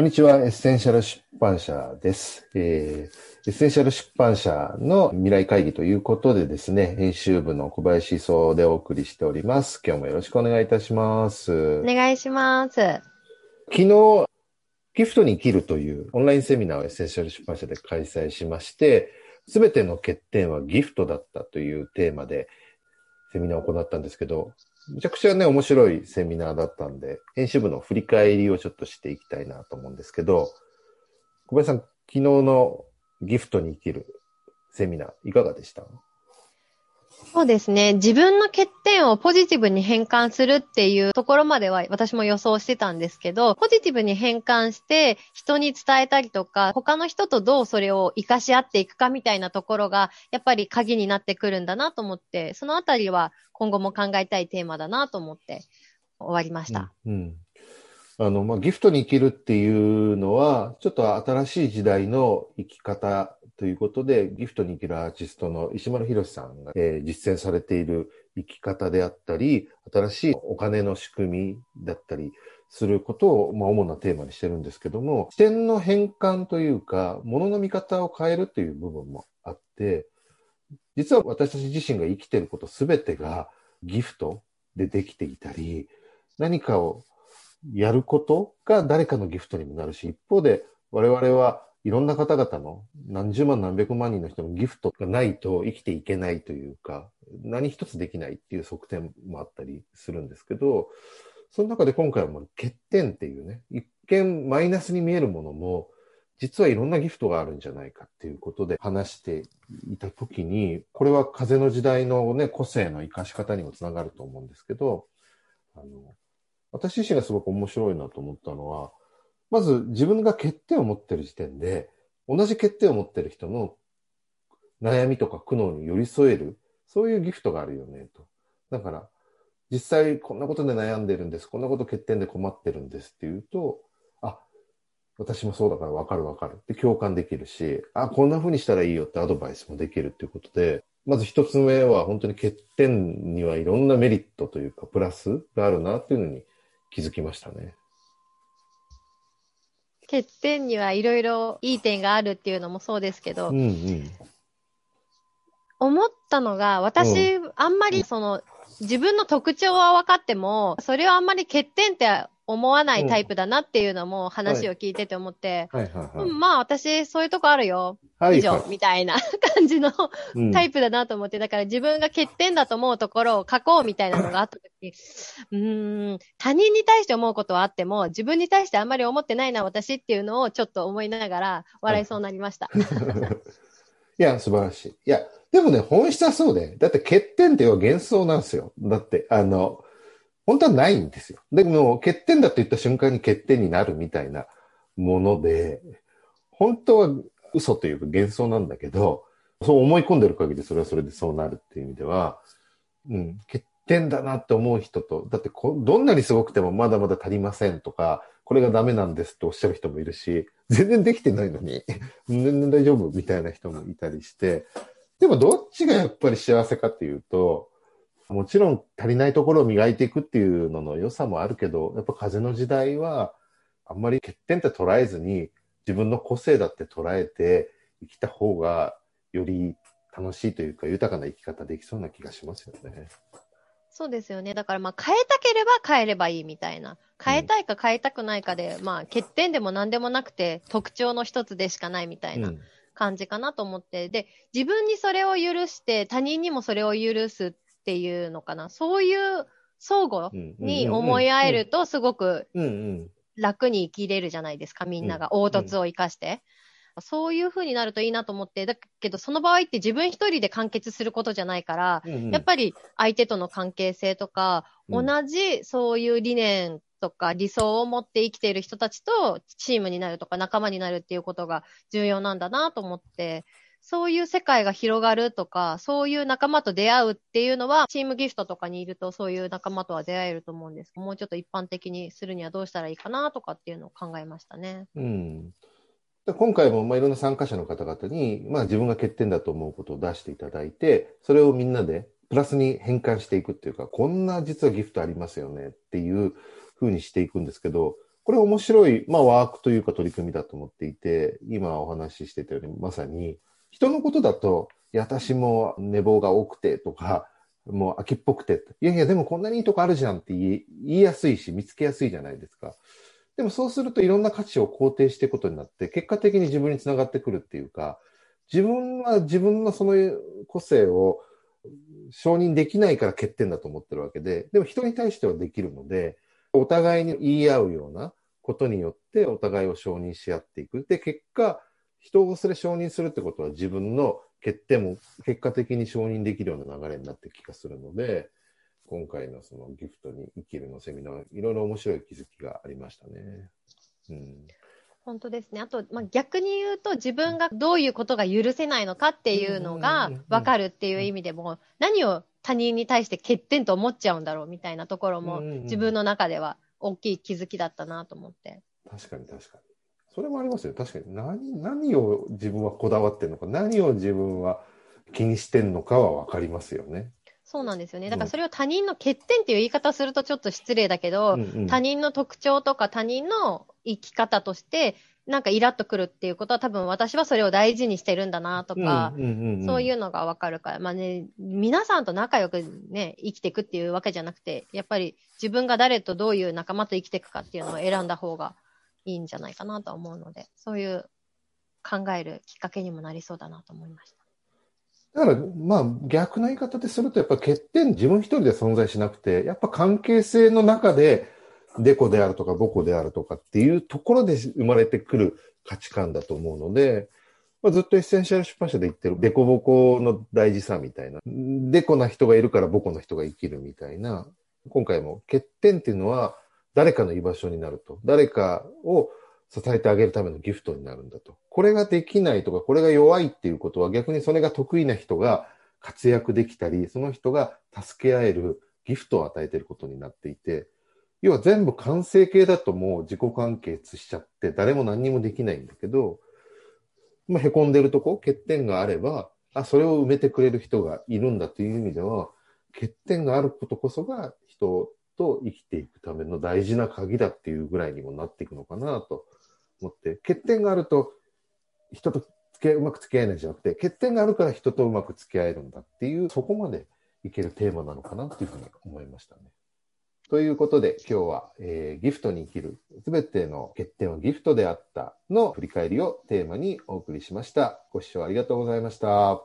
こんにちは、エッセンシャル出版社です。えー、エッセンシャル出版社の未来会議ということでですね、編集部の小林壮でお送りしております。今日もよろしくお願いいたします。お願いします。昨日、ギフトに生きるというオンラインセミナーをエッセンシャル出版社で開催しまして、すべての欠点はギフトだったというテーマでセミナーを行ったんですけど、めちゃくちゃね、面白いセミナーだったんで、編集部の振り返りをちょっとしていきたいなと思うんですけど、小林さん、昨日のギフトに生きるセミナー、いかがでした？そうですね。自分の欠点をポジティブに変換するっていうところまでは私も予想してたんですけど、ポジティブに変換して人に伝えたりとか、他の人とどうそれを活かし合っていくかみたいなところが、やっぱり鍵になってくるんだなと思って、そのあたりは今後も考えたいテーマだなと思って終わりました。うん、うんあの、まあ、ギフトに生きるっていうのは、ちょっと新しい時代の生き方ということで、ギフトに生きるアーティストの石丸博さんが、えー、実践されている生き方であったり、新しいお金の仕組みだったりすることを、まあ、主なテーマにしてるんですけども、視点の変換というか、物の見方を変えるという部分もあって、実は私たち自身が生きてることすべてがギフトでできていたり、何かをやることが誰かのギフトにもなるし、一方で我々はいろんな方々の何十万何百万人の人のギフトがないと生きていけないというか、何一つできないっていう側面もあったりするんですけど、その中で今回は欠点っていうね、一見マイナスに見えるものも、実はいろんなギフトがあるんじゃないかっていうことで話していたときに、これは風の時代のね、個性の活かし方にもつながると思うんですけど、あの、私自身がすごく面白いなと思ったのは、まず自分が欠点を持ってる時点で、同じ欠点を持ってる人の悩みとか苦悩に寄り添える、そういうギフトがあるよね、と。だから、実際こんなことで悩んでるんです、こんなこと欠点で困ってるんですっていうと、あ、私もそうだからわかるわかるって共感できるし、あ、こんな風にしたらいいよってアドバイスもできるっていうことで、まず一つ目は本当に欠点にはいろんなメリットというか、プラスがあるなっていうのに気づきましたね。欠点にはいろいろいい点があるっていうのもそうですけど、うんうん、思ったのが、私、あんまりその、自分の特徴は分かっても、それをあんまり欠点って思わないタイプだなっていうのも話を聞いてて思って、まあ私そういうとこあるよ。はい、以上、みたいな感じのタイプだなと思って、だから自分が欠点だと思うところを書こうみたいなのがあった時に、うーん、他人に対して思うことはあっても、自分に対してあんまり思ってないな、私っていうのをちょっと思いながら笑いそうになりました。はい、いや、素晴らしい。いや、でもね、本質はそうで、だって欠点っていうのは幻想なんですよ。だって、あの、本当はないんですよ。でも、欠点だって言った瞬間に欠点になるみたいなもので、本当は嘘というか幻想なんだけど、そう思い込んでる限りそれはそれでそうなるっていう意味では、うん、欠点だなって思う人と、だってこどんなにすごくてもまだまだ足りませんとか、これがダメなんですっておっしゃる人もいるし、全然できてないのに、全然大丈夫みたいな人もいたりして、でもどっちがやっぱり幸せかっていうと、もちろん足りないところを磨いていくっていうのの良さもあるけど、やっぱ風の時代は、あんまり欠点って捉えずに、自分の個性だって捉えて生きた方が、より楽しいというか、豊かな生き方できそうな気がしますよね。そうですよね。だからまあ変えたければ変えればいいみたいな。変えたいか変えたくないかで、うん、まあ欠点でも何でもなくて特徴の一つでしかないみたいな感じかなと思って。で、自分にそれを許して他人にもそれを許すっていうのかな。そういう相互に思い合えるとすごく楽に生きれるじゃないですか、みんなが。凹凸を生かして。そういう風になるといいなと思って、だけどその場合って自分一人で完結することじゃないから、うんうん、やっぱり相手との関係性とか、同じそういう理念とか理想を持って生きている人たちとチームになるとか仲間になるっていうことが重要なんだなと思って、そういう世界が広がるとか、そういう仲間と出会うっていうのは、チームギフトとかにいると、そういう仲間とは出会えると思うんですもうちょっと一般的にするにはどうしたらいいかなとかっていうのを考えましたね。うん。今回もまあいろんな参加者の方々に、まあ、自分が欠点だと思うことを出していただいて、それをみんなでプラスに変換していくっていうか、こんな実はギフトありますよねっていうふうにしていくんですけど、これ面白い、まあ、ワークというか取り組みだと思っていて、今お話ししてたように、まさに、人のことだと、いや、私も寝坊が多くてとか、もう秋っぽくて、いやいや、でもこんなにいいとこあるじゃんって言いやすいし、見つけやすいじゃないですか。でもそうするといろんな価値を肯定していくことになって、結果的に自分につながってくるっていうか、自分は自分のその個性を承認できないから欠点だと思ってるわけで、でも人に対してはできるので、お互いに言い合うようなことによってお互いを承認し合っていく。で、結果、人をそれ承認するってことは自分の欠点も結果的に承認できるような流れになって気がするので、今回のそのギフトに生きるのセミナー、いろいろ面白い気づきがありましたね。うん。本当ですね。あと、まあ、逆に言うと、自分がどういうことが許せないのかっていうのが分かるっていう意味でも、何を他人に対して欠点と思っちゃうんだろうみたいなところも、自分の中では大きい気づきだったなと思って。確かに確かに。それもありますよ。確かに何、何を自分はこだわってるのか、何を自分は気にしてるのかは分かりますよね。そうなんですよね。だからそれを他人の欠点っていう言い方するとちょっと失礼だけど、うんうん、他人の特徴とか他人の生き方として、なんかイラッとくるっていうことは多分私はそれを大事にしてるんだなとか、そういうのがわかるから、まあね、皆さんと仲良くね、生きていくっていうわけじゃなくて、やっぱり自分が誰とどういう仲間と生きていくかっていうのを選んだ方がいんじゃないかなと思うので、そういう考えるきっかけにもなりそうだなと思いました。だから、まあ、逆の言い方ですると、やっぱ欠点自分一人で存在しなくて、やっぱ関係性の中で、デコであるとか、ボコであるとかっていうところで生まれてくる価値観だと思うので、まあ、ずっとエッセンシャル出版社で言ってるデコボコの大事さみたいな、デコな人がいるからボコな人が生きるみたいな、今回も欠点っていうのは誰かの居場所になると。誰かを支えてあげるためのギフトになるんだと。これができないとか、これが弱いっていうことは逆にそれが得意な人が活躍できたり、その人が助け合えるギフトを与えていることになっていて、要は全部完成形だともう自己完結しちゃって誰も何にもできないんだけど、まあ、凹んでるとこ、欠点があれば、あ、それを埋めてくれる人がいるんだという意味では、欠点があることこそが人と生きていくための大事な鍵だっていうぐらいにもなっていくのかなと思って、欠点があると人と付き合いうまく付き合えないじゃなくて、欠点があるから人とうまく付き合えるんだっていう、そこまでいけるテーマなのかなっていうふうに思いましたね。ということで、今日は、えー、ギフトに生きる、すべての欠点はギフトであったの振り返りをテーマにお送りしました。ご視聴ありがとうございました。